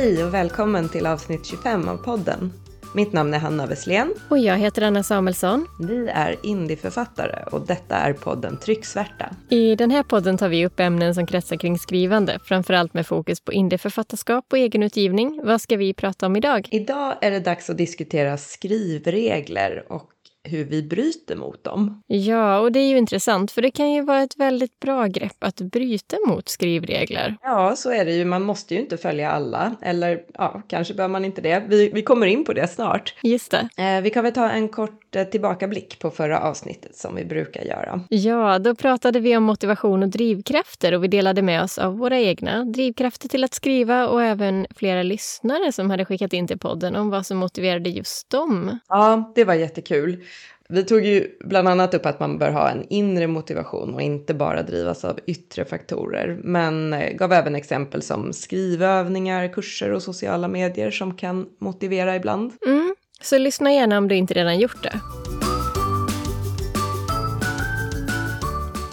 Hej och välkommen till avsnitt 25 av podden. Mitt namn är Hanna Wesslén. Och jag heter Anna Samuelsson. Vi är indieförfattare och detta är podden Trycksvärta. I den här podden tar vi upp ämnen som kretsar kring skrivande, framförallt med fokus på indieförfattarskap och egenutgivning. Vad ska vi prata om idag? Idag är det dags att diskutera skrivregler och hur vi bryter mot dem. Ja, och det är ju intressant för det kan ju vara ett väldigt bra grepp att bryta mot skrivregler. Ja, så är det ju. Man måste ju inte följa alla. Eller ja, kanske bör man inte det. Vi, vi kommer in på det snart. Just det. Eh, vi kan väl ta en kort eh, tillbakablick på förra avsnittet som vi brukar göra. Ja, då pratade vi om motivation och drivkrafter och vi delade med oss av våra egna drivkrafter till att skriva och även flera lyssnare som hade skickat in till podden om vad som motiverade just dem. Ja, det var jättekul. Vi tog ju bland annat upp att man bör ha en inre motivation och inte bara drivas av yttre faktorer. Men eh, gav även exempel som skrivövningar, kurser och sociala medier som kan motivera ibland. Mm, så lyssna gärna om du inte redan gjort det.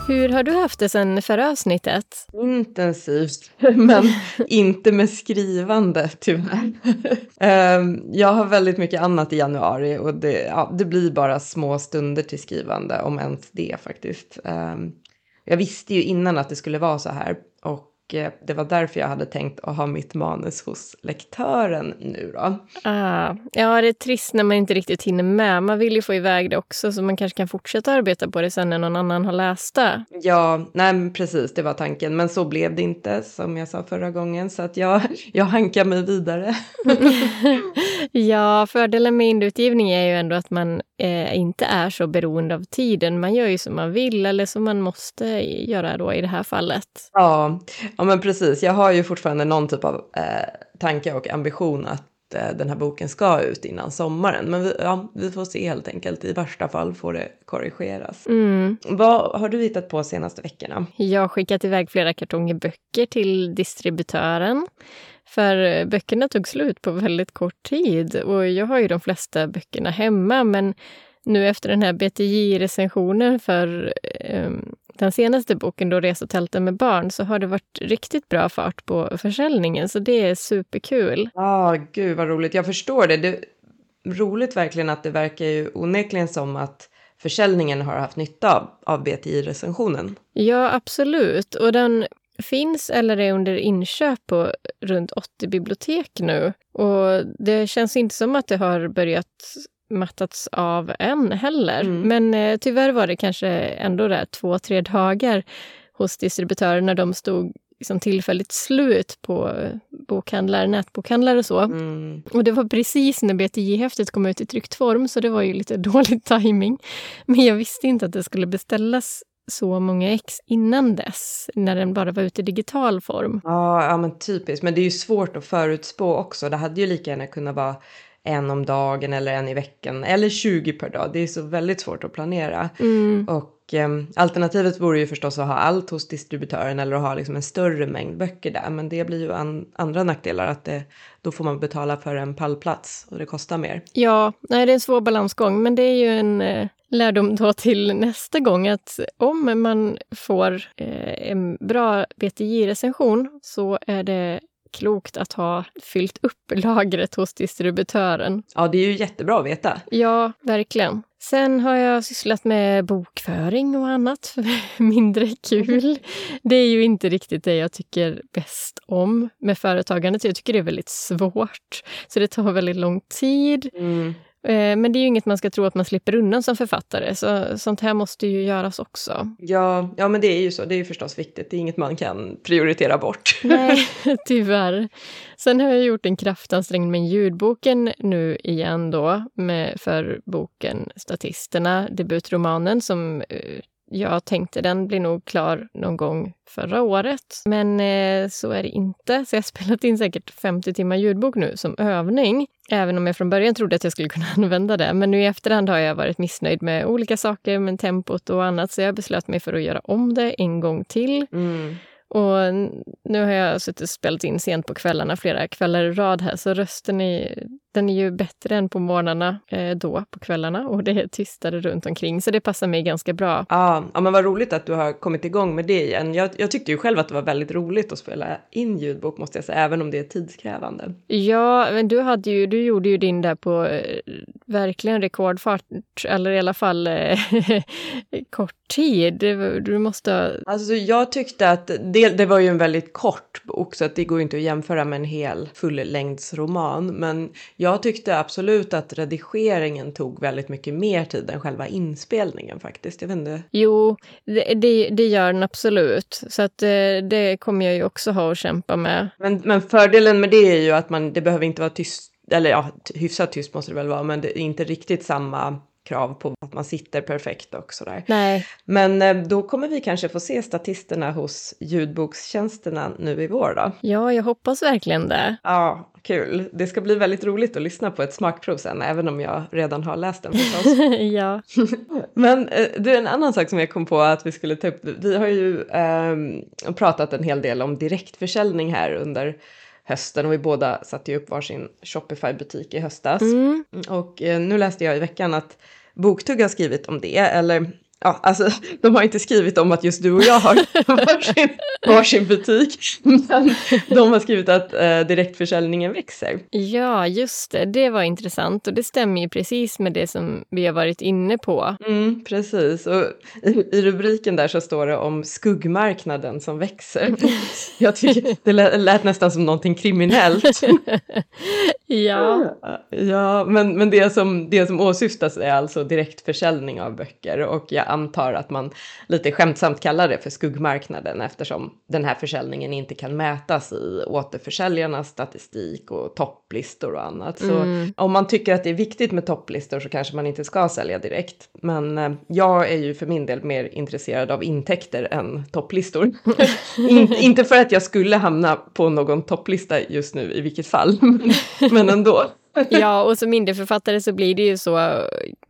Hur har du haft det sen förra avsnittet? Intensivt, men inte med skrivande tyvärr. Ehm, jag har väldigt mycket annat i januari och det, ja, det blir bara små stunder till skrivande, om ens det faktiskt. Ehm, jag visste ju innan att det skulle vara så här och det var därför jag hade tänkt att ha mitt manus hos lektören nu då. Ah, ja, det är trist när man inte riktigt hinner med. Man vill ju få iväg det också så man kanske kan fortsätta arbeta på det sen när någon annan har läst det. Ja, nej precis, det var tanken. Men så blev det inte som jag sa förra gången så att jag, jag hankar mig vidare. ja, fördelen med indutgivning är ju ändå att man eh, inte är så beroende av tiden. Man gör ju som man vill eller som man måste göra då i det här fallet. Ja, Ja men precis, jag har ju fortfarande någon typ av eh, tanke och ambition att eh, den här boken ska ut innan sommaren. Men vi, ja, vi får se helt enkelt. I värsta fall får det korrigeras. Mm. Vad har du hittat på senaste veckorna? Jag har skickat iväg flera kartonger böcker till distributören. För böckerna tog slut på väldigt kort tid och jag har ju de flesta böckerna hemma men nu efter den här BTJ-recensionen för um, den senaste boken, då Resotälten med barn, så har det varit riktigt bra fart på försäljningen. Så det är superkul. Ja, ah, gud vad roligt. Jag förstår det. det. Roligt verkligen att det verkar ju onekligen som att försäljningen har haft nytta av, av BTI-recensionen. Ja, absolut. Och den finns eller är under inköp på runt 80 bibliotek nu. Och det känns inte som att det har börjat mattats av än heller. Mm. Men eh, tyvärr var det kanske ändå där två, tre dagar hos distributörer när de stod liksom tillfälligt slut på bokhandlar, nätbokhandlar och så. Mm. Och det var precis när BTJ-häftet kom ut i tryckt form så det var ju lite dålig timing. Men jag visste inte att det skulle beställas så många ex innan dess, när den bara var ute i digital form. Ja, ja men typiskt. Men det är ju svårt att förutspå också. Det hade ju lika gärna kunnat vara en om dagen eller en i veckan eller 20 per dag. Det är så väldigt svårt att planera. Mm. Och eh, alternativet vore ju förstås att ha allt hos distributören eller att ha liksom en större mängd böcker där. Men det blir ju an andra nackdelar att det, då får man betala för en pallplats och det kostar mer. Ja, nej, det är en svår balansgång, men det är ju en eh, lärdom då till nästa gång att om man får eh, en bra BTJ-recension så är det klokt att ha fyllt upp lagret hos distributören. Ja, det är ju jättebra att veta. Ja, verkligen. Sen har jag sysslat med bokföring och annat. Mindre kul. Det är ju inte riktigt det jag tycker bäst om med företagandet. Jag tycker det är väldigt svårt. Så det tar väldigt lång tid. Mm. Eh, men det är ju inget man ska tro att man slipper undan som författare, så sånt här måste ju göras också. Ja, ja men det är ju så. Det är ju förstås viktigt. Det är inget man kan prioritera bort. Nej, tyvärr. Sen har jag gjort en kraftansträngning med ljudboken nu igen då, med, för boken Statisterna, debutromanen som eh, jag tänkte den blir nog klar någon gång förra året. Men eh, så är det inte. Så jag har spelat in säkert 50 timmar ljudbok nu som övning. Även om jag från början trodde att jag skulle kunna använda det. Men nu i efterhand har jag varit missnöjd med olika saker, med tempot och annat. Så jag beslöt mig för att göra om det en gång till. Mm. Och nu har jag suttit och spelat in sent på kvällarna, flera kvällar i rad här, så rösten är Den är ju bättre än på morgnarna eh, då, på kvällarna, och det är tystare runt omkring, så det passar mig ganska bra. Ja, ja men vad roligt att du har kommit igång med det igen. Jag, jag tyckte ju själv att det var väldigt roligt att spela in ljudbok, måste jag säga, även om det är tidskrävande. Ja, men du, hade ju, du gjorde ju din där på eh, verkligen rekordfart, eller i alla fall eh, kort tid. Du måste... Alltså jag tyckte att det, det var ju en väldigt kort bok, så att det går ju inte att jämföra med en hel fullängdsroman. Men jag tyckte absolut att redigeringen tog väldigt mycket mer tid än själva inspelningen faktiskt. Jag vet inte. Jo, det, det, det gör den absolut. Så att eh, det kommer jag ju också ha att kämpa med. Men, men fördelen med det är ju att man, det behöver inte vara tyst, eller ja, hyfsat tyst måste det väl vara, men det är inte riktigt samma krav på att man sitter perfekt och sådär. Nej. Men eh, då kommer vi kanske få se statisterna hos ljudbokstjänsterna nu i vår då. Ja, jag hoppas verkligen det. Ja, kul. Det ska bli väldigt roligt att lyssna på ett smakprov sen, även om jag redan har läst den förstås. ja. Men eh, är en annan sak som jag kom på att vi skulle ta upp. Vi har ju eh, pratat en hel del om direktförsäljning här under hösten och vi båda satte ju upp varsin Shopify-butik i höstas. Mm. Och eh, nu läste jag i veckan att Boktugg har skrivit om det, eller Ja, alltså de har inte skrivit om att just du och jag har varsin, varsin butik, men de har skrivit att eh, direktförsäljningen växer. Ja, just det. Det var intressant och det stämmer ju precis med det som vi har varit inne på. Mm, precis, och i, i rubriken där så står det om skuggmarknaden som växer. Jag tycker det lät, lät nästan som någonting kriminellt. ja. Ja, men, men det, som, det som åsyftas är alltså direktförsäljning av böcker och jag antar att man lite skämtsamt kallar det för skuggmarknaden eftersom den här försäljningen inte kan mätas i återförsäljarnas statistik och topplistor och annat. Så Mm. om man tycker att det är viktigt med topplistor så kanske man inte ska sälja direkt. Men eh, jag är ju för min del mer intresserad av intäkter än topplistor. In, inte för att jag skulle hamna på någon topplista just nu i vilket fall, men, ändå. ja, och som indieförfattare så blir det ju så,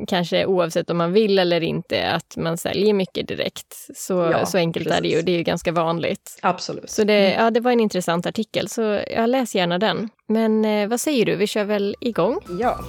kanske oavsett om man vill eller inte, att man säljer mycket direkt. Så, Ja, så enkelt är det ju, precis. det är ju ganska vanligt. Absolut. Så det, ja, det var en intressant artikel, så jag läs gärna den. Men eh, vad säger du, vi kör väl igång? Ja.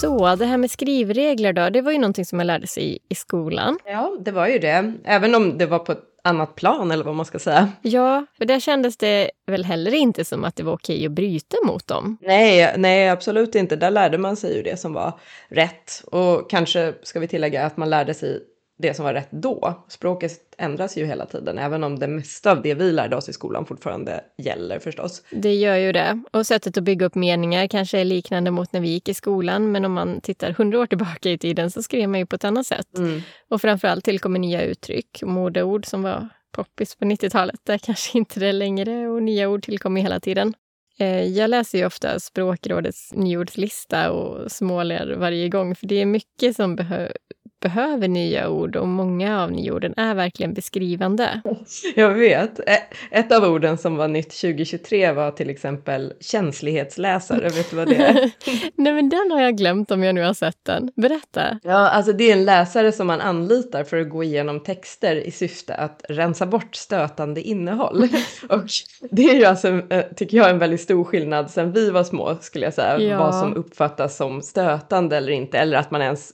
Så, det här med skrivregler då, det var ju någonting som man lärde sig i, i skolan. ja, det var ju det. Även om det var på ett annat plan eller vad man ska säga. Ja, för där kändes det väl heller inte som att det var okej att bryta mot dem. Nej, nej, absolut inte. Där lärde man sig ju det som var rätt. Och kanske ska vi tillägga att man lärde sig det som var rätt då. Språket ändras ju hela tiden, även om det mesta av det vi lärde oss i skolan fortfarande gäller förstås. Det gör ju det. Och sättet att bygga upp meningar kanske är liknande mot när vi gick i skolan, men om man tittar hundra år tillbaka i tiden så skrev man ju på ett annat sätt. Mm. Och framförallt tillkommer nya uttryck, modeord som var poppis på 90-talet. Där kanske inte det längre och nya ord tillkommer hela tiden. Eh, Jag läser ju ofta Språkrådets nyordslista och småler varje gång, för det är mycket som behö- behöver nya ord och många av nyorden är verkligen beskrivande. Jag vet. Ett av orden som var nytt 2023 var till exempel känslighetsläsare. Vet du vad det är? Nej, men den har jag glömt om jag nu har sett den. Berätta. Ja, alltså det är en läsare som man anlitar för att gå igenom texter i syfte att rensa bort stötande innehåll. Och det är ju alltså, tycker jag, en väldigt stor skillnad sen vi var små, skulle jag säga, Ja. vad som uppfattas som stötande eller inte, eller att man ens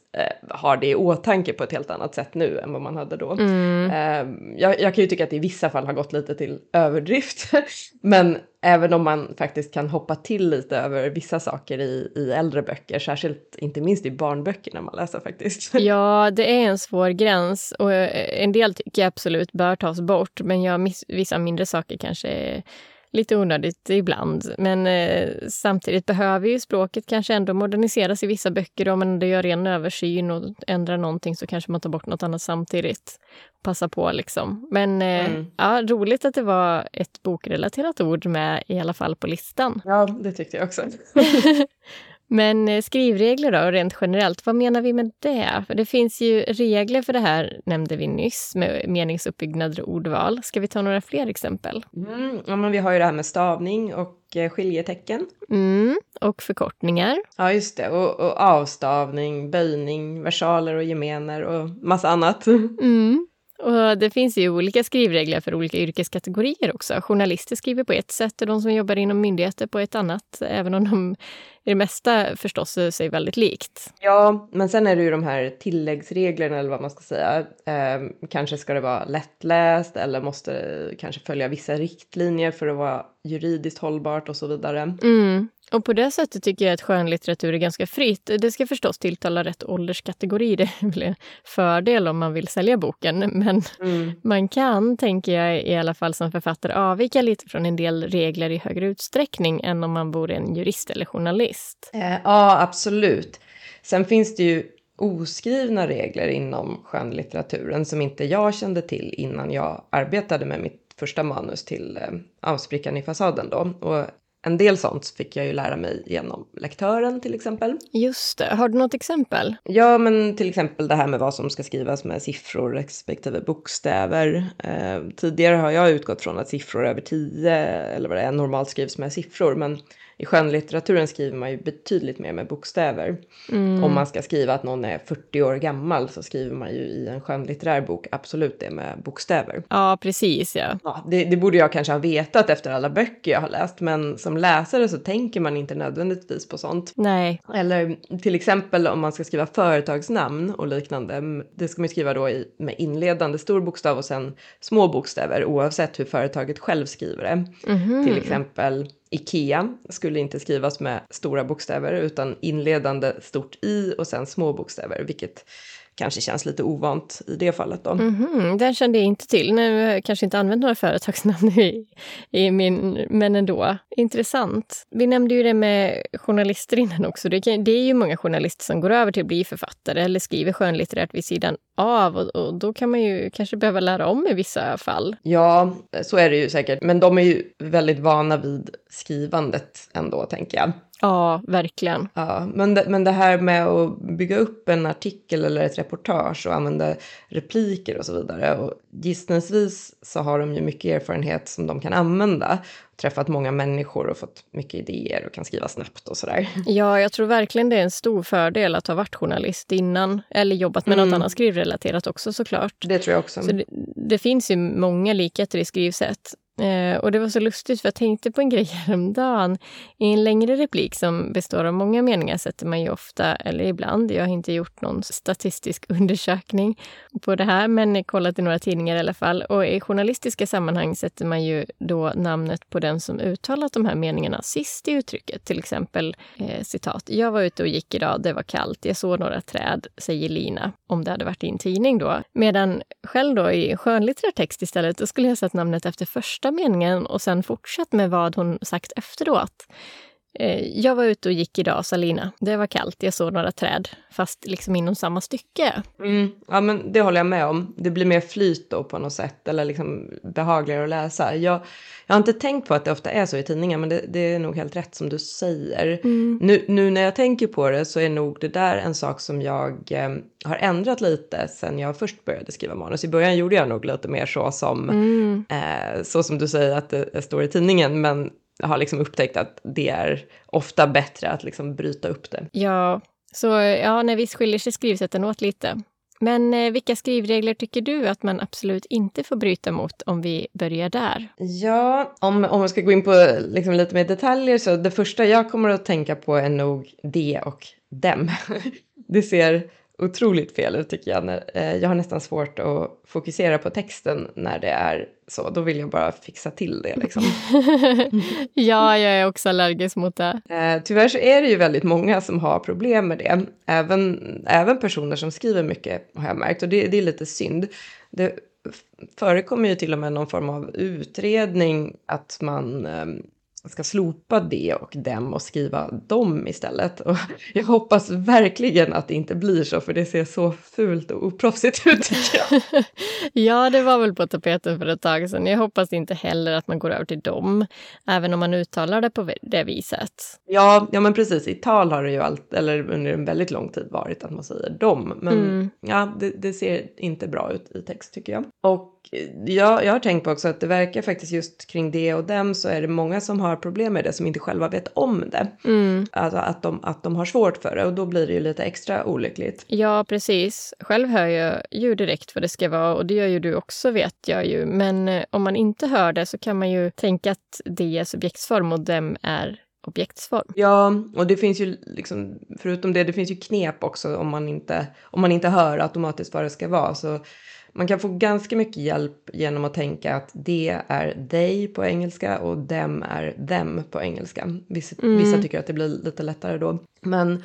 har det i åtanke på ett helt annat sätt nu än vad man hade då. Mm. Eh, jag, jag kan ju tycka att det i vissa fall har gått lite till överdrift, men även om man faktiskt kan hoppa till lite över vissa saker i, i äldre böcker, särskilt inte minst i barnböcker när man läser faktiskt. Ja, det är en svår gräns och eh, en del tycker jag absolut bör tas bort, men jag miss, vissa mindre saker kanske lite onödigt ibland. Men eh, samtidigt behöver ju språket kanske ändå moderniseras i vissa böcker. Om man gör en översyn och ändrar någonting så kanske man tar bort något annat samtidigt. Passa på liksom. Men eh, Mm. ja, roligt att det var ett bokrelaterat ord med i alla fall på listan. Ja, det tyckte jag också. Men eh, skrivregler då, rent generellt, vad menar vi med det? För det finns ju regler för det här, nämnde vi nyss, med meningsuppbyggnad och ordval. Ska vi ta några fler exempel? Mm, ja, men vi har ju det här med stavning och eh, skiljetecken. Mm, och förkortningar. Ja, just det. Och, och avstavning, böjning, versaler och gemener och massa annat. Mm. Och det finns ju olika skrivregler för olika yrkeskategorier också. Journalister skriver på ett sätt och de som jobbar inom myndigheter på ett annat, även om de i det mesta förstås sig väldigt likt. Ja, men sen är det ju de här tilläggsreglerna eller vad man ska säga. Eh, kanske ska det vara lättläst eller måste kanske följa vissa riktlinjer för att vara juridiskt hållbart och så vidare. Mm. Och på det sättet tycker jag att skönlitteratur är ganska fritt. Det ska förstås tilltala rätt ålderskategori. Det är väl en fördel om man vill sälja boken. Men mm. man kan, tänker jag i alla fall som författare, avvika lite från en del regler i högre utsträckning än om man vore en jurist eller journalist. Eh, ja, absolut. Sen finns det ju oskrivna regler inom skönlitteraturen som inte jag kände till innan jag arbetade med mitt första manus till eh, Avsprickan i fasaden då. Och en del sånt fick jag ju lära mig genom lektören till exempel. Just det. Har du något exempel? Ja, men till exempel det här med vad som ska skrivas med siffror respektive bokstäver. Eh, tidigare har jag utgått från att siffror över 10 eller vad det är normalt skrivs med siffror, men i skönlitteraturen skriver man ju betydligt mer med bokstäver. Mm. Om man ska skriva att någon är 40 år gammal så skriver man ju i en skönlitterär bok absolut det med bokstäver. Ja, precis ja. ja det, det, borde jag kanske ha vetat efter alla böcker jag har läst, men som läsare så tänker man inte nödvändigtvis på sånt. Nej. Eller till exempel om man ska skriva företagsnamn och liknande. Det ska man skriva då i, med inledande stor bokstav och sen små bokstäver oavsett hur företaget själv skriver det. Mm. Till exempel Ikea skulle inte skrivas med stora bokstäver utan inledande stort i och sen små bokstäver, vilket kanske känns lite ovant i det fallet. Då. Mm -hmm, den kände jag inte till. Nu har jag kanske inte använt några företagsnamn i, i min, men ändå. Intressant. Vi nämnde ju det med journalister innan också. Det, det är ju många journalister som går över till att bli författare eller skriver skönlitterärt vid sidan av och, och, då kan man ju kanske behöva lära om i vissa fall. Ja, så är det ju säkert. Men de är ju väldigt vana vid skrivandet ändå, tänker jag. Ja, verkligen. Ja, men, det, men det här med att bygga upp en artikel eller ett reportage och använda repliker och så vidare. Och gissningsvis så har de ju mycket erfarenhet som de kan använda. Träffat många människor och fått mycket idéer och kan skriva snabbt och sådär. Ja, jag tror verkligen det är en stor fördel att ha varit journalist innan eller jobbat med mm. något annat skrivrelaterat också såklart. Det tror jag också. Så det, det finns ju många likheter i skrivsätt. Eh, och det var så lustigt för jag tänkte på en grej häromdagen. I en längre replik som består av många meningar sätter man ju ofta, eller ibland, jag har inte gjort någon statistisk undersökning på det här, men kollat i några tidningar i alla fall. Och i journalistiska sammanhang sätter man ju då namnet på den som uttalat de här meningarna sist i uttrycket. Till exempel eh, citat. Jag var ute och gick idag, det var kallt, jag såg några träd, säger Lina. Om det hade varit i en tidning då. Medan själv då i skönlitterär text istället, då skulle jag satt namnet efter första första meningen och sen fortsatt med vad hon sagt efteråt. Eh, jag var ute och gick idag, sa Lina. Det var kallt, jag såg några träd, fast liksom inom samma stycke. Mm, ja, men det håller jag med om. Det blir mer flyt då på något sätt, eller liksom behagligare att läsa. Jag, jag har inte tänkt på att det ofta är så i tidningar, men det, det är nog helt rätt som du säger. Mm. Nu, nu, när jag tänker på det så är nog det där en sak som jag eh, har ändrat lite sen jag först började skriva manus. I början gjorde jag nog lite mer så som, mm. eh, så som du säger att det står i tidningen, men har liksom upptäckt att det är ofta bättre att liksom bryta upp det. Ja, så ja, när visst skiljer sig skrivsätten åt lite. Men eh, vilka skrivregler tycker du att man absolut inte får bryta mot om vi börjar där? Ja, om, om man ska gå in på liksom lite mer detaljer så det första jag kommer att tänka på är nog det och dem. det ser otroligt fel ut tycker jag. När, eh, jag har nästan svårt att fokusera på texten när det är så. Då vill jag bara fixa till det liksom. ja, jag är också allergisk mot det. Eh, tyvärr så är det ju väldigt många som har problem med det. Även, även personer som skriver mycket har jag märkt och det, det är lite synd. Det förekommer ju till och med någon form av utredning att man eh, ska slopa det och dem och skriva dem istället. Och jag hoppas verkligen att det inte blir så, för det ser så fult och oproffsigt ut ja, det var väl på tapeten för ett tag sedan. Jag hoppas inte heller att man går över till dem, även om man uttalar det på det viset. Ja, ja men precis. I tal har det ju allt, eller under en väldigt lång tid varit att man säger dem. Men mm. ja, det, det ser inte bra ut i text tycker jag. Och jag, jag har tänkt på också att det verkar faktiskt just kring det och dem så är det många som har problem med det som inte själva vet om det. Mm. Alltså att de, att de har svårt för det och då blir det ju lite extra olyckligt. Ja, precis. Själv hör jag ju direkt vad det ska vara och det gör ju du också vet jag ju. Men eh, om man inte hör det så kan man ju tänka att det är subjektsform och dem är objektsform. Ja, och det finns ju liksom, förutom det, det finns ju knep också om man inte, om man inte hör automatiskt vad det ska vara. Så man kan få ganska mycket hjälp genom att tänka att det är they på engelska och dem är them på engelska. Vissa, mm. vissa tycker att det blir lite lättare då. Men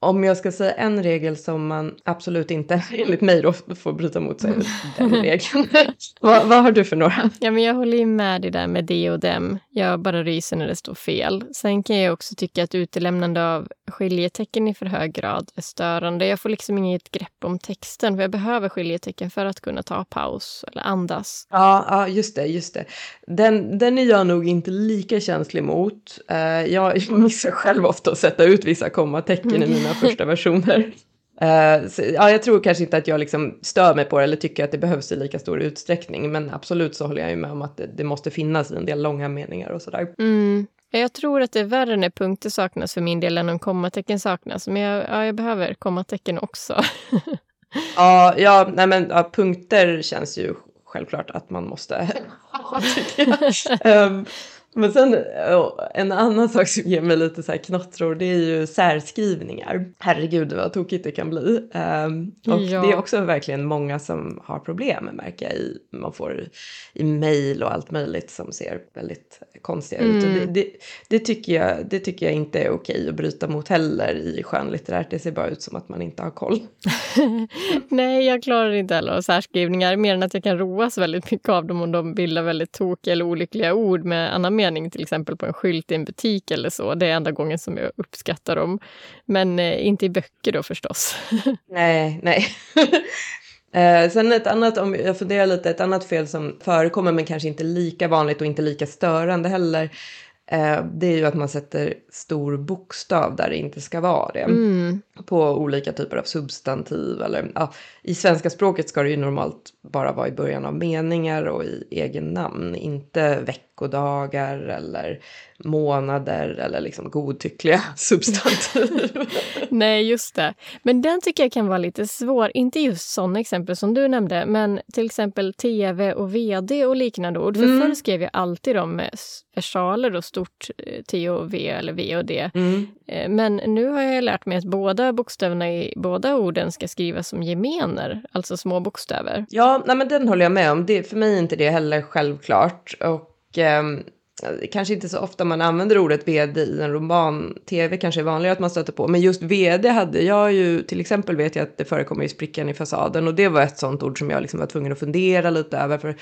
om jag ska säga en regel som man absolut inte, enligt mig då, får bryta mot är den regeln. vad, vad, har du för några? Ja, men jag håller ju med dig där med det och dem. Jag bara ryser när det står fel. Sen kan jag också tycka att utelämnande av skiljetecken i för hög grad är störande. Jag får liksom inget grepp om texten, för jag behöver skiljetecken för att kunna ta paus eller andas. Ja, ja just det, just det. Den, den är jag nog inte lika känslig mot. Uh, jag missar själv ofta att sätta ut vissa kommatecken mm. i mina första versioner. Uh, så, ja, jag tror kanske inte att jag liksom stör mig på det eller tycker att det behövs i lika stor utsträckning. Men absolut så håller jag ju med om att det, det måste finnas i en del långa meningar och sådär. Mm. Jag tror att det är värre när punkter saknas för min del än om kommatecken saknas. Men jag, ja, jag behöver kommatecken också. ja, ja, nej men ja, punkter känns ju självklart att man måste ha, um, Men sen en annan sak som ger mig lite så här knottror det är ju särskrivningar. Herregud vad tokigt det kan bli. Um, och ja. det är också verkligen många som har problem med märker jag i, man får i mail och allt möjligt som ser väldigt konstiga mm. ut. Och det, mm. det, det, tycker jag, det tycker jag inte är okej att bryta mot heller i skönlitterärt. Det ser bara ut som att man inte har koll. Nej, jag klarar inte heller av särskrivningar mer än att jag kan roas väldigt mycket av dem om de bildar väldigt tokiga eller olyckliga ord med annan mening, till exempel på en skylt i en butik eller så. Det är enda gången som jag uppskattar dem. Men eh, inte i böcker då förstås. nej, nej. Eh, sen ett annat, om jag funderar lite, ett annat fel som förekommer men kanske inte lika vanligt och inte lika störande heller. Eh, det är ju att man sätter stor bokstav där det inte ska vara det. Mm. På olika typer av substantiv. Eller, ja, I svenska språket ska det ju normalt bara vara i början av meningar och i egen namn. Inte veckodagar eller månader eller liksom godtyckliga substantiv. Nej, just det. Men den tycker jag kan vara lite svår. Inte just sådana exempel som du nämnde, men till exempel tv och vd och liknande ord. För mm. förr skrev jag alltid dem med versaler och stort eh, T och V eller V och D. Mm. Eh, men nu har jag lärt mig att båda bokstäverna i båda orden ska skrivas som gemener, alltså små bokstäver. Ja, nej, men den håller jag med om. Det, för mig är inte det heller självklart. Och kanske inte så ofta man använder ordet vd i en roman. Tv kanske är vanligare att man stöter på. Men just vd hade jag ju, till exempel vet jag att det förekommer i sprickan i fasaden. Och det var ett sånt ord som jag liksom var tvungen att fundera lite över. För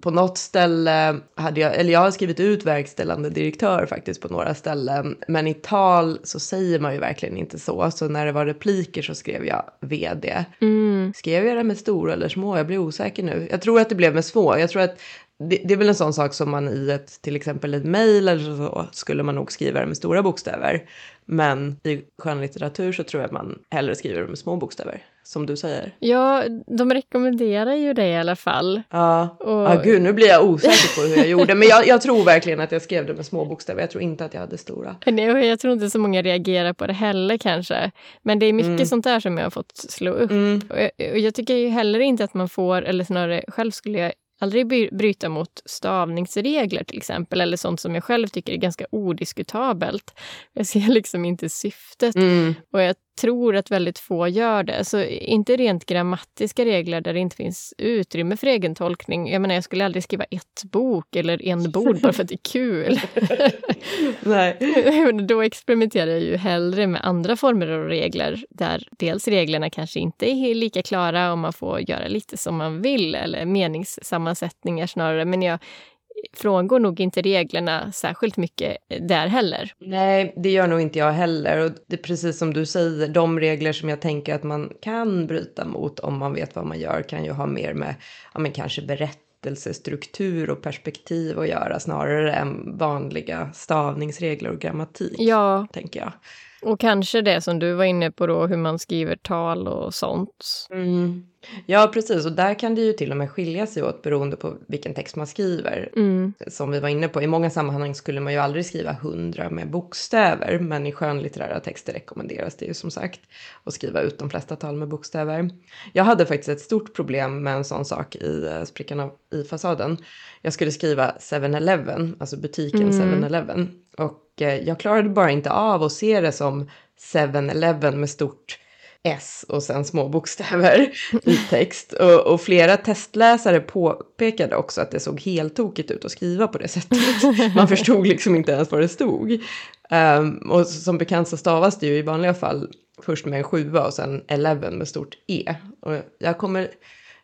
på något ställe hade jag, eller jag har skrivit ut verkställande direktör faktiskt på några ställen. Men i tal så säger man ju verkligen inte så. Så när det var repliker så skrev jag vd. Mm. Skrev jag det med stora eller små? Jag blir osäker nu. Jag tror att det blev med små. Jag tror att det, det, är väl en sån sak som man i ett till exempel ett mejl eller så skulle man nog skriva det med stora bokstäver. Men i skönlitteratur så tror jag att man hellre skriver det med små bokstäver, som du säger. Ja, de rekommenderar ju det i alla fall. Ja, och... ah, gud nu blir jag osäker på hur jag gjorde. Men jag, jag, tror verkligen att jag skrev det med små bokstäver. Jag tror inte att jag hade stora. Nej, jag tror inte så många reagerar på det heller kanske. Men det är mycket mm. sånt där som jag har fått slå upp. Mm. Och jag, och jag tycker ju heller inte att man får, eller snarare själv skulle jag aldrig bryta mot stavningsregler till exempel, eller sånt som jag själv tycker är ganska odiskutabelt. Jag ser liksom inte syftet. Mm. Och jag tror att väldigt få gör det. Så inte rent grammatiska regler där det inte finns utrymme för egen tolkning. Jag menar, jag skulle aldrig skriva ett bok eller en bord bara för att det är kul. Nej. Då experimenterar jag ju hellre med andra former av regler där dels reglerna kanske inte är lika klara och man får göra lite som man vill eller meningssammansättningar snarare. Men jag, frångår nog inte reglerna särskilt mycket där heller. Nej, det gör nog inte jag heller. Och det är precis som du säger, de regler som jag tänker att man kan bryta mot om man vet vad man gör kan ju ha mer med, ja men kanske berättelsestruktur och perspektiv att göra snarare än vanliga stavningsregler och grammatik. Ja. Tänker jag. Och kanske det som du var inne på då, hur man skriver tal och sånt. Mm. Ja, precis. Och där kan det ju till och med skilja sig åt beroende på vilken text man skriver. Mm. Som vi var inne på, i många sammanhang skulle man ju aldrig skriva hundra med bokstäver, men i skönlitterära texter rekommenderas det ju som sagt att skriva ut de flesta tal med bokstäver. Jag hade faktiskt ett stort problem med en sån sak i eh, sprickan av, i fasaden. Jag skulle skriva 7-Eleven, alltså butiken Mm. 7-Eleven. Och eh, jag klarade bara inte av att se det som 7-Eleven med stort S och sen små bokstäver i text. Och, och flera testläsare påpekade också att det såg helt tokigt ut att skriva på det sättet. Man förstod liksom inte ens vad det stod. Ehm, och som bekant så stavas det ju i vanliga fall först med en sjua och sen 11 med stort E. Och jag kommer,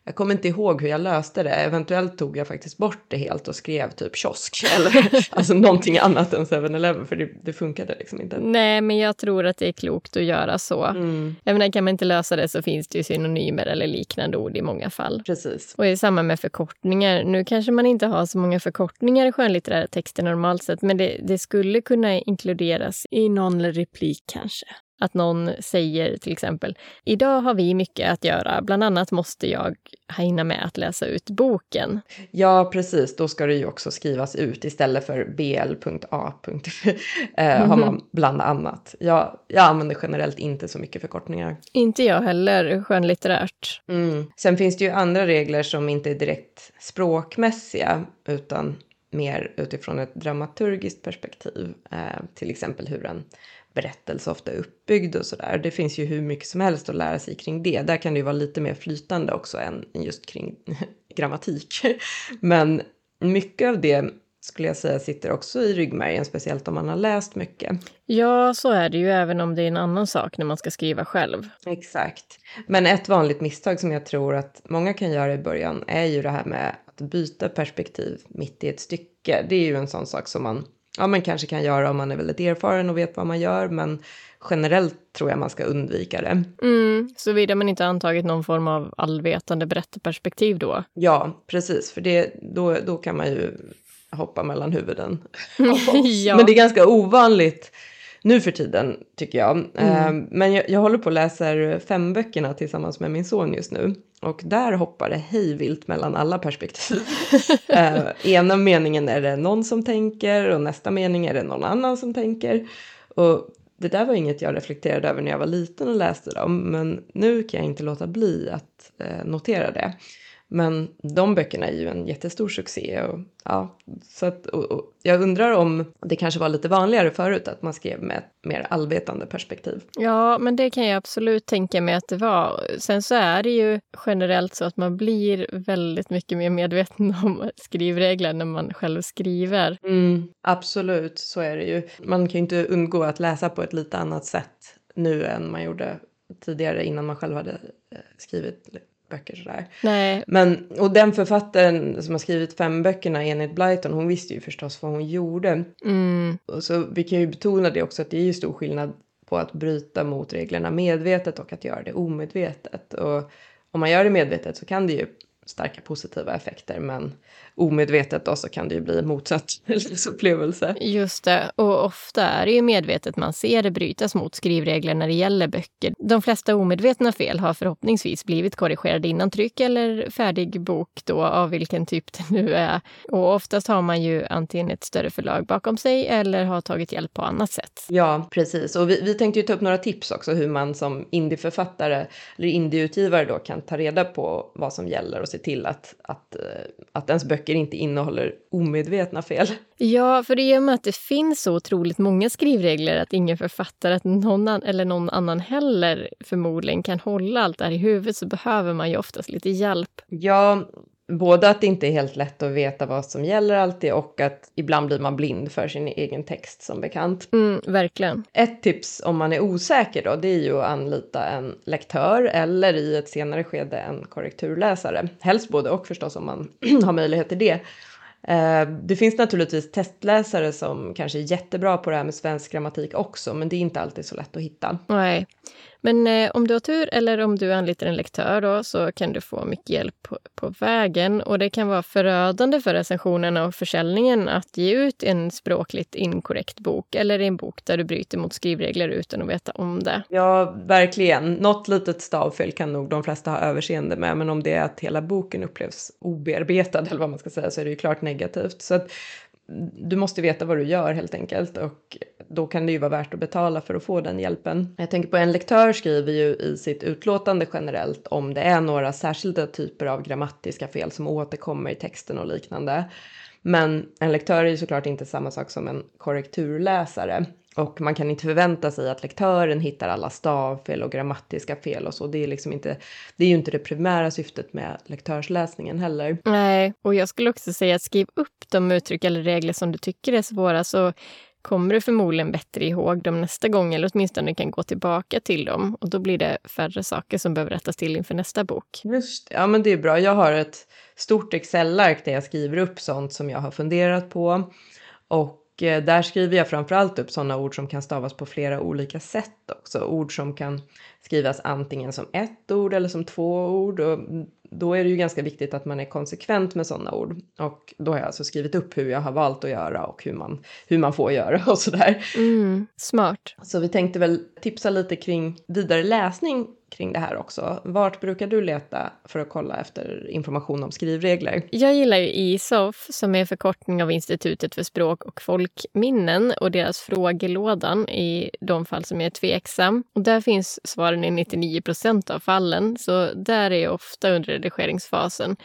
jag kommer inte ihåg hur jag löste det. Eventuellt tog jag faktiskt bort det helt och skrev typ kiosk. Eller alltså någonting annat än 7-Eleven för det, det funkade liksom inte. Nej, men jag tror att det är klokt att göra så. Mm, Jag menar, kan man inte lösa det så finns det ju synonymer eller liknande ord i många fall. precis. Och i samma med förkortningar. Nu kanske man inte har så många förkortningar i skönlitterära texter normalt sett, men det, det skulle kunna inkluderas i någon replik kanske. Att någon säger till exempel, idag har vi mycket att göra, bland annat måste jag hinna med att läsa ut boken. Ja, precis. Då ska det ju också skrivas ut istället för bl.a. eh, har man bland annat. Jag, jag använder generellt inte så mycket förkortningar. Inte jag heller skönlitterärt. Mm. Sen finns det ju andra regler som inte är direkt språkmässiga utan mer utifrån ett dramaturgiskt perspektiv. Eh, till exempel hur en berättelse ofta är uppbyggd och sådär. Det finns ju hur mycket som helst att lära sig kring det. Där kan det ju vara lite mer flytande också än just kring grammatik. Men mycket av det skulle jag säga sitter också i ryggmärgen, speciellt om man har läst mycket. Ja, så är det ju även om det är en annan sak när man ska skriva själv. Exakt. Men ett vanligt misstag som jag tror att många kan göra i början är ju det här med att byta perspektiv mitt i ett stycke. Det är ju en sån sak som man, ja, man kanske kan göra om man är väldigt erfaren och vet vad man gör, men generellt tror jag man ska undvika det. Mm, Såvida man inte antagit någon form av allvetande berättarperspektiv då. Ja, precis, för det, då, då kan man ju hoppa mellan huvuden. ja. Men det är ganska ovanligt nu för tiden tycker jag. Eh, Men jag, jag håller på och läser fem böckerna tillsammans med min son just nu. Och där hoppar det hejvilt mellan alla perspektiv. eh, ena meningen är det någon som tänker och nästa mening är det någon annan som tänker. Och det där var inget jag reflekterade över när jag var liten och läste dem. Men nu kan jag inte låta bli att eh, notera det. Men de böckerna är ju en jättestor succé. Och, ja, så att, och, och jag undrar om det kanske var lite vanligare förut att man skrev med ett mer allvetande perspektiv. Ja, men det kan jag absolut tänka mig att det var. Sen så är det ju generellt så att man blir väldigt mycket mer medveten om skrivregler när man själv skriver. Mm, absolut, så är det ju. Man kan ju inte undgå att läsa på ett lite annat sätt nu än man gjorde tidigare innan man själv hade eh, skrivit böcker sådär. Nej, Men, och den författaren som har skrivit fem böckerna, Enid Blyton, hon visste ju förstås vad hon gjorde. mm, Och så vi kan ju betona det också att det är ju stor skillnad på att bryta mot reglerna medvetet och att göra det omedvetet. Och om man gör det medvetet så kan det ju starka positiva effekter men omedvetet då så kan det ju bli motsatt upplevelse. just det. Och ofta är det ju medvetet man ser det brytas mot skrivregler när det gäller böcker. De flesta omedvetna fel har förhoppningsvis blivit korrigerade innan tryck eller färdig bok då av vilken typ det nu är. Och oftast har man ju antingen ett större förlag bakom sig eller har tagit hjälp på annat sätt. Ja, precis. Och vi, vi tänkte ju ta upp några tips också hur man som indieförfattare eller indieutgivare då kan ta reda på vad som gäller och se till att, att, eh, att ens böcker inte innehåller omedvetna fel. Ja, för i och med att det finns så otroligt många skrivregler att ingen författare att någon an, eller någon annan heller förmodligen kan hålla allt det här i huvudet så behöver man ju oftast lite hjälp. Ja, både att det inte är helt lätt att veta vad som gäller alltid och att ibland blir man blind för sin egen text som bekant. Mm, verkligen. Ett tips om man är osäker då, det är ju att anlita en lektör eller i ett senare skede en korrekturläsare. Helst både och förstås om man har möjlighet till det. Eh, det finns naturligtvis testläsare som kanske är jättebra på det här med svensk grammatik också, men det är inte alltid så lätt att hitta. Nej, men eh, om du har tur eller om du anlitar en lektör då, så kan du få mycket hjälp på, på, vägen. Och det kan vara förödande för recensionerna och försäljningen att ge ut en språkligt inkorrekt bok eller en bok där du bryter mot skrivregler utan att veta om det. Ja, verkligen. Något litet stavfel kan nog de flesta ha överseende med, men om det är att hela boken upplevs obearbetad eller vad man ska säga så är det ju klart negativt. Så att du måste veta vad du gör helt enkelt och då kan det ju vara värt att betala för att få den hjälpen. Jag tänker på en lektör skriver ju i sitt utlåtande generellt om det är några särskilda typer av grammatiska fel som återkommer i texten och liknande. Men en lektör är ju såklart inte samma sak som en korrekturläsare. Och man kan inte förvänta sig att lektören hittar alla stavfel och grammatiska fel och så. Det är liksom inte, det är ju inte det primära syftet med lektörsläsningen heller. Nej, och jag skulle också säga att skriv upp de uttryck eller regler som du tycker är svåra så kommer du förmodligen bättre ihåg dem nästa gång eller åtminstone kan gå tillbaka till dem och då blir det färre saker som behöver rättas till inför nästa bok. Just ja men det är bra. Jag har ett stort Excel-ark där jag skriver upp sånt som jag har funderat på och Eh, där skriver jag framförallt upp sådana ord som kan stavas på flera olika sätt också. Ord som kan skrivas antingen som ett ord eller som två ord. Och då är det ju ganska viktigt att man är konsekvent med sådana ord. Och då har jag alltså skrivit upp hur jag har valt att göra och hur man, hur man får göra och sådär. Mm, smart. Så vi tänkte väl tipsa lite kring vidare läsning kring det här också. Vart brukar du leta för att kolla efter information om skrivregler? Jag gillar ju ISOF som är förkortning av Institutet för språk och folkminnen och deras frågelådan i de fall som är tveksam. Och där finns svaren i 99 procent av fallen, så där är jag ofta under redigeringsfasen.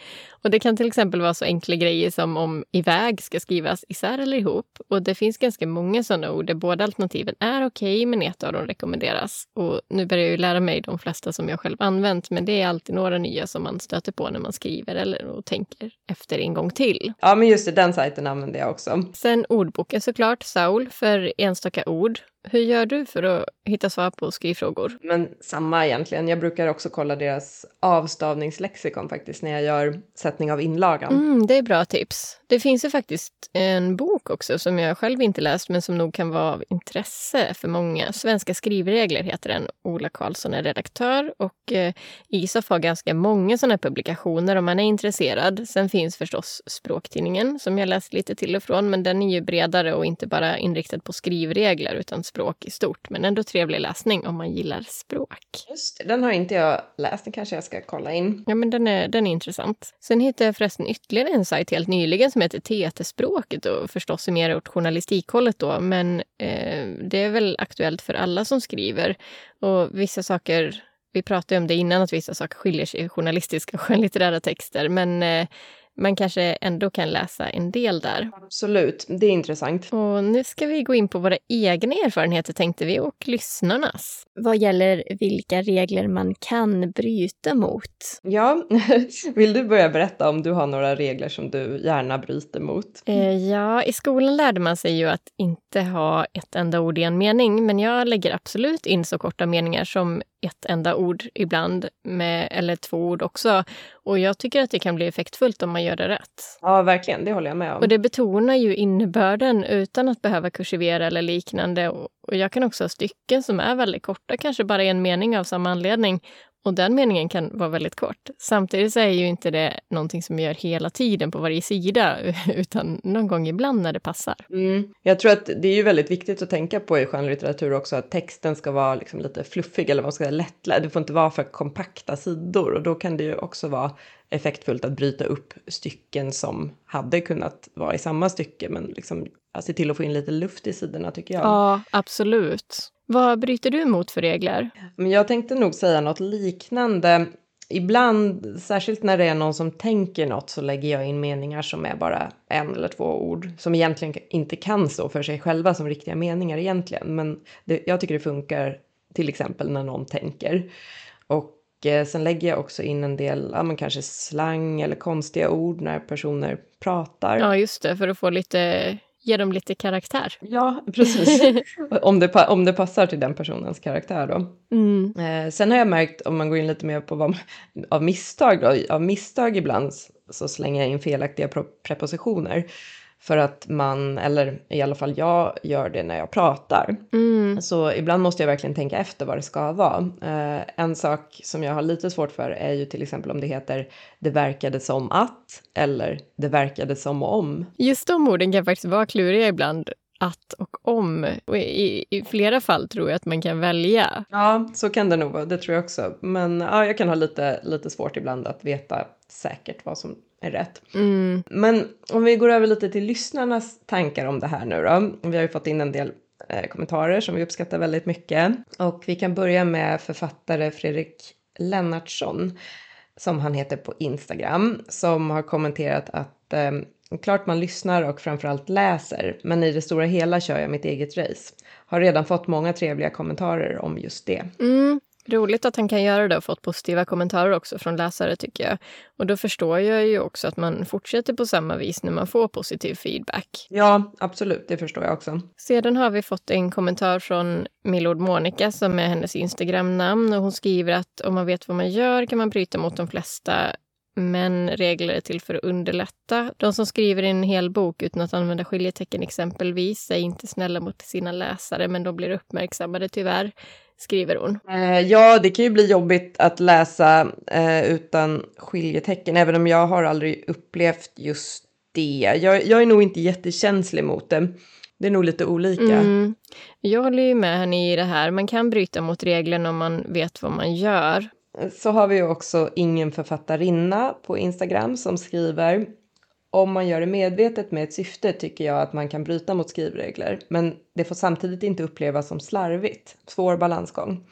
Och det kan till exempel vara så enkla grejer som om iväg ska skrivas isär eller ihop. Och det finns ganska många sådana ord där båda alternativen är okej, okay, men ett av dem rekommenderas. Och nu börjar jag ju lära mig de flesta som jag själv använt, men det är alltid några nya som man stöter på när man skriver eller tänker efter en gång till. Ja, men just det, den sajten använder jag också. Sen ordboken såklart, Saul, för enstaka ord. Hur gör du för att hitta svar på skrivfrågor? Men samma egentligen. Jag brukar också kolla deras avstavningslexikon faktiskt när jag gör sättning av inlagan. Mm, det är bra tips. Det finns ju faktiskt en bok också som jag själv inte läst men som nog kan vara av intresse för många. Svenska skrivregler heter den. Ola Karlsson är redaktör och eh, ISOF har ganska många sådana publikationer om man är intresserad. Sen finns förstås Språktidningen som jag läst lite till och från men den är ju bredare och inte bara inriktad på skrivregler utan språk i stort. Men ändå trevlig läsning om man gillar språk. Just det, den har inte jag läst. Den kanske jag ska kolla in. Ja, men den är, den är intressant. Sen hittade jag förresten ytterligare en sajt helt nyligen som heter TT-språket och förstås är mer åt journalistikhållet då. Men eh, det är väl aktuellt för alla som skriver. Och vissa saker vi pratade om det innan, att vissa saker skiljer sig i journalistiska och skönlitterära texter. Men eh, man kanske ändå kan läsa en del där. Absolut, det är intressant. Och nu ska vi gå in på våra egna erfarenheter tänkte vi och lyssnarnas. Vad gäller vilka regler man kan bryta mot. Ja, vill du börja berätta om du har några regler som du gärna bryter mot? Eh, ja, i skolan lärde man sig ju att inte ha ett enda ord i en mening, men jag lägger absolut in så korta meningar som ett enda ord ibland, med, eller två ord också. Och jag tycker att det kan bli effektfullt om man gör det rätt. Ja, verkligen. Det håller jag med om. Och det betonar ju innebörden utan att behöva kursivera eller liknande. Och jag kan också ha stycken som är väldigt korta, kanske bara en mening av samma anledning. Och den meningen kan vara väldigt kort. Samtidigt så är ju inte det någonting som vi gör hela tiden på varje sida, utan någon gång ibland när det passar. Mm. Jag tror att det är ju väldigt viktigt att tänka på i skönlitteratur också att texten ska vara liksom lite fluffig eller vad ska säga lättlärd. Det får inte vara för kompakta sidor och då kan det ju också vara effektfullt att bryta upp stycken som hade kunnat vara i samma stycke men liksom se till att få in lite luft i sidorna tycker jag. Ja, absolut. Vad bryter du mot för regler? Men jag tänkte nog säga något liknande. Ibland, särskilt när det är någon som tänker något, så lägger jag in meningar som är bara en eller två ord. Som egentligen inte kan stå för sig själva som riktiga meningar egentligen. Men det, jag tycker det funkar till exempel när någon tänker. Och sen lägger jag också in en del, ja men kanske slang eller konstiga ord när personer pratar. Ja, just det, för att få lite ge dem lite karaktär. Ja, precis. om, det, om det passar till den personens karaktär då. Mm. Eh, sen har jag märkt, om man går in lite mer på vad av misstag då, av misstag ibland så slänger jag in felaktiga prepositioner. För att man, eller i alla fall jag, gör det när jag pratar. Mm. Så ibland måste jag verkligen tänka efter vad det ska vara. Eh, en sak som jag har lite svårt för är ju till exempel om det heter det verkade som att eller det verkade som om. Just de orden kan faktiskt vara kluriga ibland att och om. Och i, i, flera fall tror jag att man kan välja. Ja, så kan det nog vara. Det tror jag också. Men ja, jag kan ha lite, lite svårt ibland att veta säkert vad som är rätt. Mm. Men om vi går över lite till lyssnarnas tankar om det här nu då. Vi har ju fått in en del eh, kommentarer som vi uppskattar väldigt mycket. Och vi kan börja med författare Fredrik Lennartsson som han heter på Instagram som har kommenterat att eh, klart man lyssnar och framförallt läser men i det stora hela kör jag mitt eget race. Har redan fått många trevliga kommentarer om just det. Mm. Roligt att han kan göra det och fått positiva kommentarer också från läsare tycker jag. Och då förstår jag ju också att man fortsätter på samma vis när man får positiv feedback. Ja, absolut, det förstår jag också. Sedan har vi fått en kommentar från Milord Monica som är hennes Instagram-namn och hon skriver att om man vet vad man gör kan man bryta mot de flesta men regler är till för att underlätta. De som skriver en hel bok utan att använda skiljetecken exempelvis är inte snälla mot sina läsare, men de blir uppmärksammade tyvärr skriver hon. Eh, ja, det kan ju bli jobbigt att läsa eh, utan skiljetecken, även om jag har aldrig upplevt just det. Jag, jag är nog inte jättekänslig mot det. Det är nog lite olika. Mm. Jag håller ju med henne i det här. Man kan bryta mot reglerna om man vet vad man gör. Så har vi också ingen författarinna på Instagram som skriver om man gör det medvetet med ett syfte tycker jag att man kan bryta mot skrivregler, men det får samtidigt inte upplevas som slarvigt. Svår balansgång.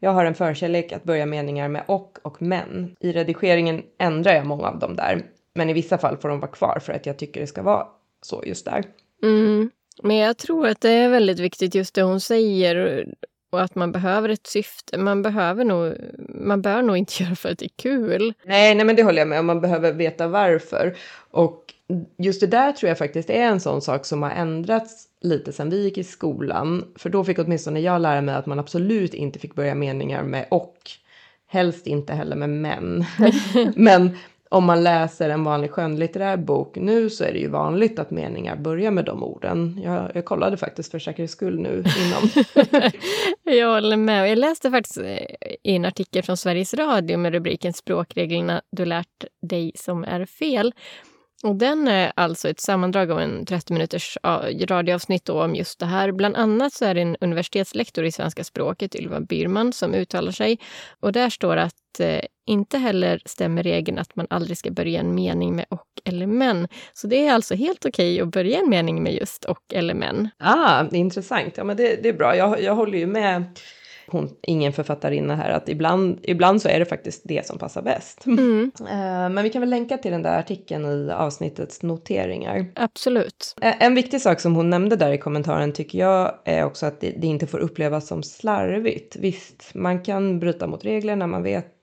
Jag har en förkärlek att börja meningar med och och men. I redigeringen ändrar jag många av dem där, men i vissa fall får de vara kvar för att jag tycker det ska vara så just där. Mm. Men jag tror att det är väldigt viktigt just det hon säger och att man behöver ett syfte. Man behöver nog, man bör nog inte göra för att det är kul. Nej, nej men det håller jag med om. Man behöver veta varför. Och just det där tror jag faktiskt är en sån sak som har ändrats lite sen vi gick i skolan. För då fick åtminstone jag lära mig att man absolut inte fick börja meningar med och. Helst inte heller med men. men om man läser en vanlig skönlitterär bok nu så är det ju vanligt att meningar börjar med de orden. Jag, jag kollade faktiskt för säkerhets skull nu innan. jag håller med. Jag läste faktiskt i en artikel från Sveriges Radio med rubriken Språkreglerna du lärt dig som är fel. Och den är alltså ett sammandrag av en 30 minuters radioavsnitt om just det här. Bland annat så är det en universitetslektor i svenska språket, Ylva Byrman, som uttalar sig. Och där står att eh, inte heller stämmer regeln att man aldrig ska börja en mening med och eller men. Så det är alltså helt okej okay att börja en mening med just och eller men. Ah, intressant. Ja, men det, det är bra. Jag, jag håller ju med hon, ingen författarinna här, att ibland, ibland så är det faktiskt det som passar bäst. Mm. Eh, men vi kan väl länka till den där artikeln i avsnittets noteringar. Absolut. Eh, en viktig sak som hon nämnde där i kommentaren tycker jag är också att det, det inte får upplevas som slarvigt. Visst, man kan bryta mot regler när man vet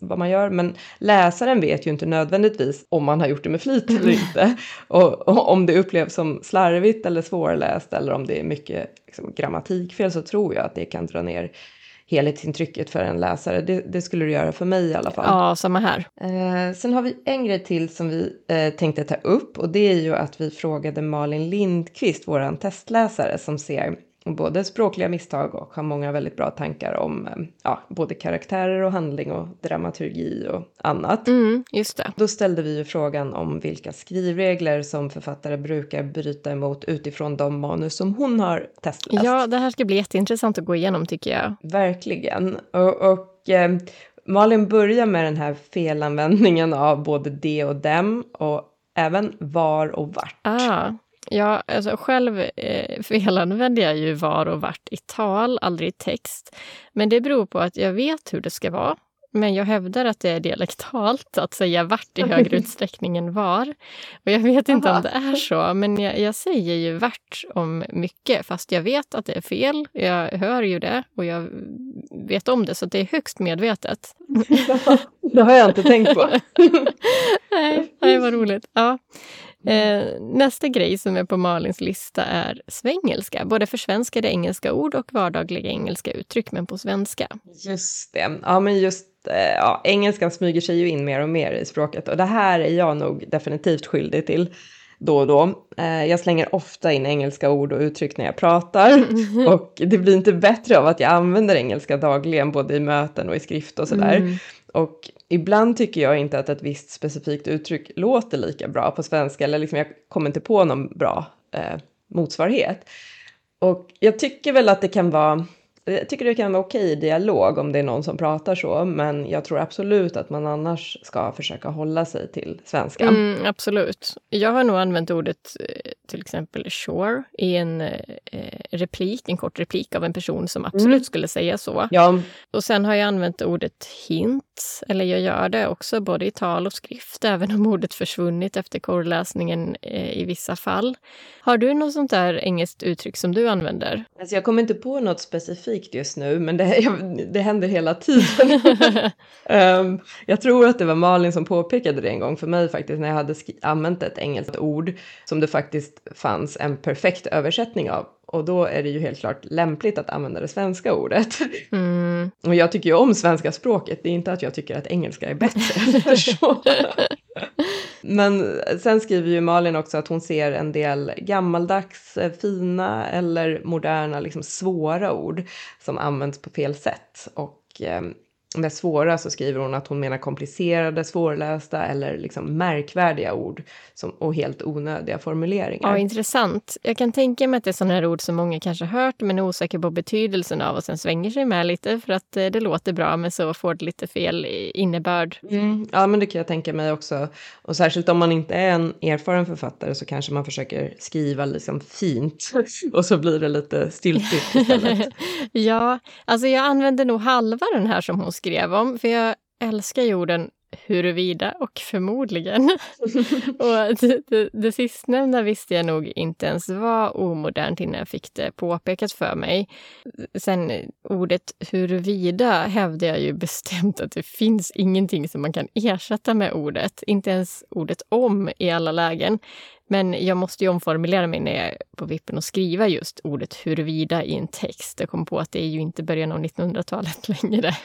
vad man gör. Men läsaren vet ju inte nödvändigtvis om man har gjort det med flit eller inte. Och, och om det upplevs som slarvigt eller svårläst eller om det är mycket liksom, grammatikfel så tror jag att det kan dra ner helhetsintrycket för en läsare. Det, det, skulle det göra för mig i alla fall. Ja, samma här. Eh, sen har vi en grej till som vi eh, tänkte ta upp och det är ju att vi frågade Malin Lindqvist, våran testläsare som ser både språkliga misstag och har många väldigt bra tankar om eh, ja, både karaktärer och handling och dramaturgi och annat. Mm, just det. Då ställde vi ju frågan om vilka skrivregler som författare brukar bryta emot utifrån de manus som hon har testläst. Ja, det här ska bli jätteintressant att gå igenom tycker jag. Verkligen. Och, och eh, Malin börjar med den här felanvändningen av både det och dem och även var och vart. Ah. Ja, alltså själv eh, felanvänder jag ju var och vart i tal, aldrig i text. Men det beror på att jag vet hur det ska vara. Men jag hävdar att det är dialektalt att säga vart i högre utsträckning än var. Och jag vet inte Aha. om det är så, men jag, jag, säger ju vart om mycket, fast jag vet att det är fel. Jag hör ju det och jag vet om det, så det är högst medvetet. det har jag inte tänkt på. nej, nej, vad roligt. Ja. Eh, nästa grej som är på Malins lista är svengelska. Både försvenskade engelska ord och vardagliga engelska uttryck, men på svenska. Just det. Ja, men just eh, ja, engelskan smyger sig ju in mer och mer i språket och det här är jag nog definitivt skyldig till då och då. Eh, jag slänger ofta in engelska ord och uttryck när jag pratar och det blir inte bättre av att jag använder engelska dagligen både i möten och i skrift och sådär. Mm. Och ibland tycker jag inte att ett visst specifikt uttryck låter lika bra på svenska eller liksom jag kommer inte på någon bra eh, motsvarighet. Och jag tycker väl att det kan vara jag tycker det kan vara okej i dialog om det är någon som pratar så, men jag tror absolut att man annars ska försöka hålla sig till svenska. Mm, absolut. Jag har nog använt ordet eh, till exempel sure i en eh, replik, en kort replik av en person som absolut mm. skulle säga så. Ja. Och sen har jag använt ordet hint, eller jag gör det också både i tal och skrift, även om ordet försvunnit efter korrläsningen eh, i vissa fall. Har du något sånt där engelskt uttryck som du använder? Alltså jag kommer inte på något specifikt just nu, men det, det händer hela tiden. um, jag tror att det var Malin som påpekade det en gång för mig faktiskt när jag hade använt ett engelskt ord som det faktiskt fanns en perfekt översättning av. Och då är det ju helt klart lämpligt att använda det svenska ordet. Mm. Och jag tycker ju om svenska språket, det är inte att jag tycker att engelska är bättre. Men sen skriver ju Malin också att hon ser en del gammaldags, eh, fina eller moderna, liksom svåra ord som används på fel sätt. Och med svåra så skriver hon att hon menar komplicerade, svårlästa eller liksom märkvärdiga ord som, och helt onödiga formuleringar. Ja, intressant. Jag kan tänka mig att det är sådana här ord som många kanske hört men är osäkra på betydelsen av och sen svänger sig med lite för att eh, det låter bra men så får det lite fel innebörd. Mm, ja, men det kan jag tänka mig också. Och särskilt om man inte är en erfaren författare så kanske man försöker skriva liksom fint och så blir det lite stiltigt istället. ja, alltså jag använder nog halva den här som hon skrev om, för jag älskar jorden huruvida och förmodligen. och det, det, det sistnämnda visste jag nog inte ens var omodernt innan jag fick det påpekat för mig. Sen ordet huruvida hävdar jag ju bestämt att det finns ingenting som man kan ersätta med ordet. Inte ens ordet om i alla lägen. Men jag måste ju omformulera mig när jag är på vippen och skriva just ordet huruvida i en text. Jag kom på att det är ju inte början av 1900-talet längre.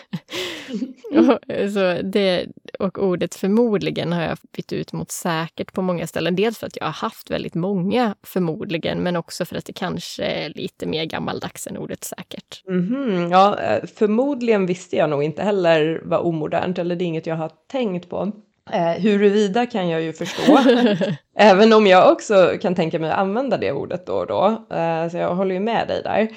och, så det, och ordet förmodligen har jag bytt ut mot säkert på många ställen. Dels för att jag har haft väldigt många förmodligen, men också för att det kanske är lite mer gammaldags än ordet säkert. Mm -hmm. Ja, eh, förmodligen visste jag nog inte heller var omodernt, eller det är inget jag har tänkt på. Eh, huruvida kan jag ju förstå, även om jag också kan tänka mig att använda det ordet då och då. Eh, så jag håller ju med dig där.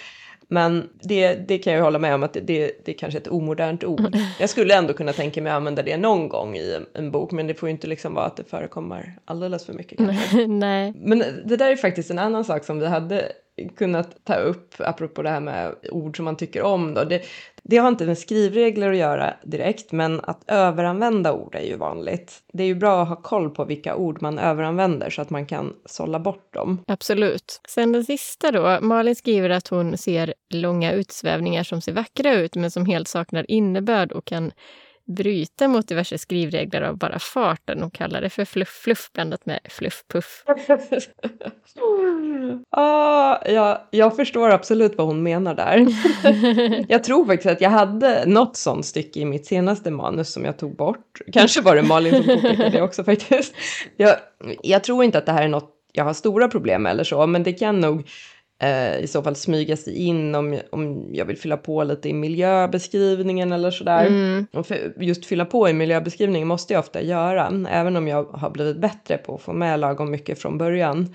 Men det, det kan jag hålla med om att det, det, det är kanske ett omodernt ord. Jag skulle ändå kunna tänka mig att använda det någon gång i en, bok, men det får ju inte liksom vara att det förekommer alldeles för mycket. Nej. Men det där är faktiskt en annan sak som vi hade kunnat ta upp apropå det här med ord som man tycker om. Då. Det, det har inte med skrivregler att göra direkt, men att överanvända ord är ju vanligt. Det är ju bra att ha koll på vilka ord man överanvänder så att man kan sålla bort dem. Absolut. Sen den sista då. Malin skriver att hon ser långa utsvävningar som ser vackra ut men som helt saknar innebörd och kan bryta mot diverse skrivregler av bara farten och kallar det för fluff-fluff blandat med fluff-puff. ah, ja, jag förstår absolut vad hon menar där. jag tror faktiskt att jag hade något sånt stycke i mitt senaste manus som jag tog bort. Kanske var det Malin som påpekade det också faktiskt. Jag, jag tror inte att det här är något jag har stora problem med eller så, men det kan nog eh, i så fall smyga sig in om, om jag vill fylla på lite i miljöbeskrivningen eller sådär. Mm. Just fylla på i miljöbeskrivningen måste jag ofta göra, även om jag har blivit bättre på att få med lagom mycket från början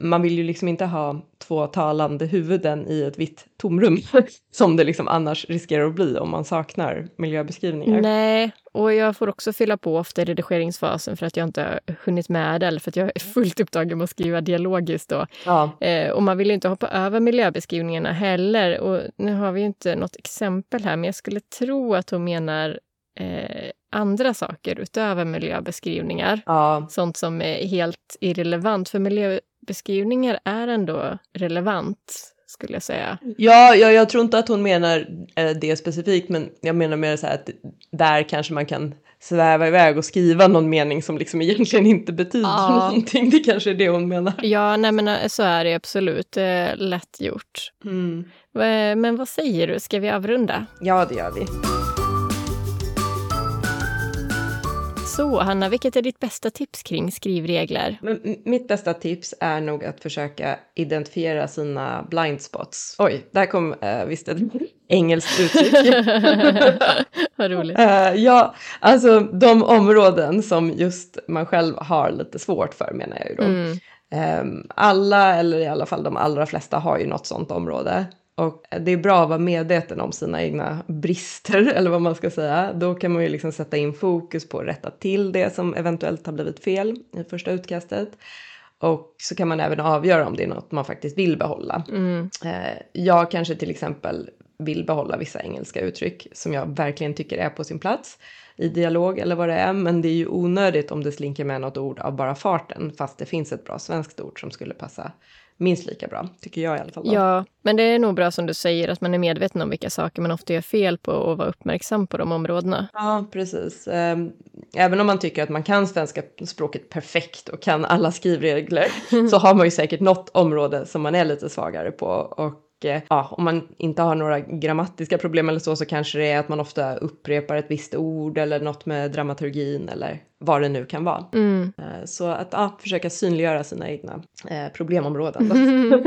man vill ju liksom inte ha två talande huvuden i ett vitt tomrum som det liksom annars riskerar att bli om man saknar miljöbeskrivningar. Nej, och jag får också fylla på ofta i redigeringsfasen för att jag inte har hunnit med det eller för att jag är fullt upptagen med att skriva dialogiskt. Då. Ja. Eh, och man vill inte hoppa över miljöbeskrivningarna heller. Och nu har vi ju inte något exempel här, men jag skulle tro att hon menar eh, andra saker utöver miljöbeskrivningar. Ja. Sånt som är helt irrelevant. För miljöbeskrivningar är ändå relevant skulle jag säga. Ja, ja, jag tror inte att hon menar eh, det specifikt, men jag menar mer så här att där kanske man kan sväva iväg och skriva någon mening som liksom egentligen inte betyder ja. någonting. Det kanske är det hon menar. Ja, nej men eh, så är det absolut. Det är lätt gjort. Mm. Men vad säger du, ska vi avrunda? Ja, det gör vi. Så Hanna, vilket är ditt bästa tips kring skrivregler? Men mitt bästa tips är nog att försöka identifiera sina blind spots. Oj, där kom uh, visst ett engelskt uttryck. Vad roligt. Uh, ja, alltså de områden som just man själv har lite svårt för menar jag ju då. Mm. Um, alla, eller i alla fall de allra flesta, har ju något sånt område. Och det är bra att vara medveten om sina egna brister, eller vad man ska säga. Då kan man ju liksom sätta in fokus på att rätta till det som eventuellt har blivit fel i första utkastet. Och så kan man även avgöra om det är något man faktiskt vill behålla. Mm. Eh, jag kanske till exempel vill behålla vissa engelska uttryck som jag verkligen tycker är på sin plats i dialog eller vad det är. Men det är ju onödigt om det slinker med något ord av bara farten fast det finns ett bra svenskt ord som skulle passa minst lika bra, tycker jag i alla fall. Då. Ja, men det är nog bra som du säger att man är medveten om vilka saker man ofta gör fel på och vara uppmärksam på de områdena. Ja, precis. Ehm, även om man tycker att man kan svenska språket perfekt och kan alla skrivregler så har man ju säkert något område som man är lite svagare på och Eh, ja, om man inte har några grammatiska problem eller så, så kanske det är att man ofta upprepar ett visst ord eller något med dramaturgin eller vad det nu kan vara. Mm. Eh, så att ja, försöka synliggöra sina egna eh, problemområden.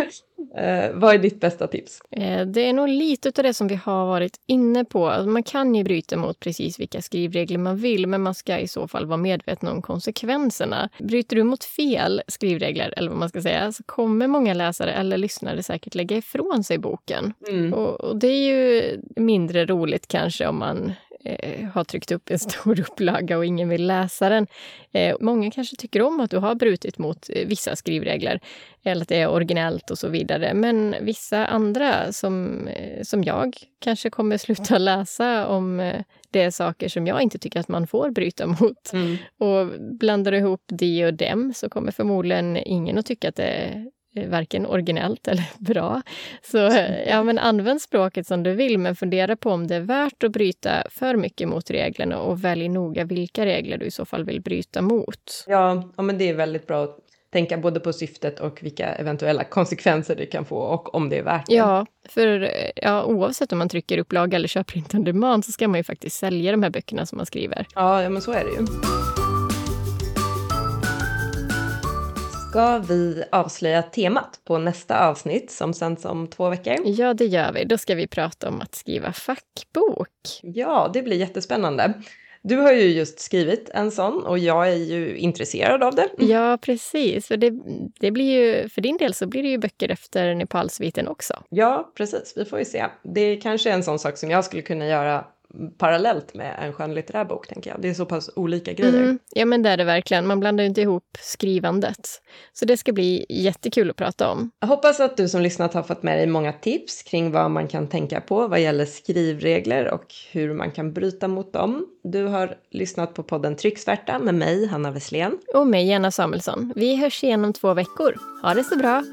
eh, vad är ditt bästa tips? Eh, det är nog lite av det som vi har varit inne på. Alltså man kan ju bryta mot precis vilka skrivregler man vill, men man ska i så fall vara medveten om konsekvenserna. Bryter du mot fel skrivregler, eller vad man ska säga, så kommer många läsare eller lyssnare säkert lägga ifrån sig boken. Mm. Och, och det är ju mindre roligt kanske om man eh, har tryckt upp en stor upplaga och ingen vill läsa den. Eh, många kanske tycker om att du har brutit mot eh, vissa skrivregler, eller att det är originellt och så vidare. Men vissa andra, som, eh, som jag, kanske kommer sluta läsa om det är saker som jag inte tycker att man får bryta mot. Mm. Och blandar du ihop de och dem så kommer förmodligen ingen att tycka att det varken originellt eller bra. Så eh, ja, men använd språket som du vill, men fundera på om det är värt att bryta för mycket mot reglerna och välj noga vilka regler du i så fall vill bryta mot. Ja, ja men det är väldigt bra att tänka både på syftet och vilka eventuella konsekvenser det kan få och om det är värt det. Ja, för eh, ja, oavsett om man trycker upplaga eller köper print on demand så ska man ju faktiskt sälja de här böckerna som man skriver. Ja, ja men så är det ju. Ska vi avslöja temat på nästa avsnitt som sänds om två veckor. Ja, det gör vi. Då ska vi prata om att skriva fackbok. Ja, det blir jättespännande. Du har ju just skrivit en sån och jag är ju intresserad av det. Ja, precis. För, det, det blir ju, för din del så blir det ju böcker efter Nepalsviten också. Ja, precis. Vi får ju se. Det kanske är en sån sak som jag skulle kunna göra parallellt med en skönlitterär bok, tänker jag. Det är så pass olika grejer. Mm, ja, men det är det verkligen. Man blandar inte ihop skrivandet. Så det ska bli jättekul att prata om. Jag hoppas att du som lyssnat har fått med dig många tips kring vad man kan tänka på vad gäller skrivregler och hur man kan bryta mot dem. Du har lyssnat på podden Trycksvärta med mig, Hanna Wesslén. Och mig, Jenna Samuelsson. Vi hörs igen om två veckor. Ha det så bra!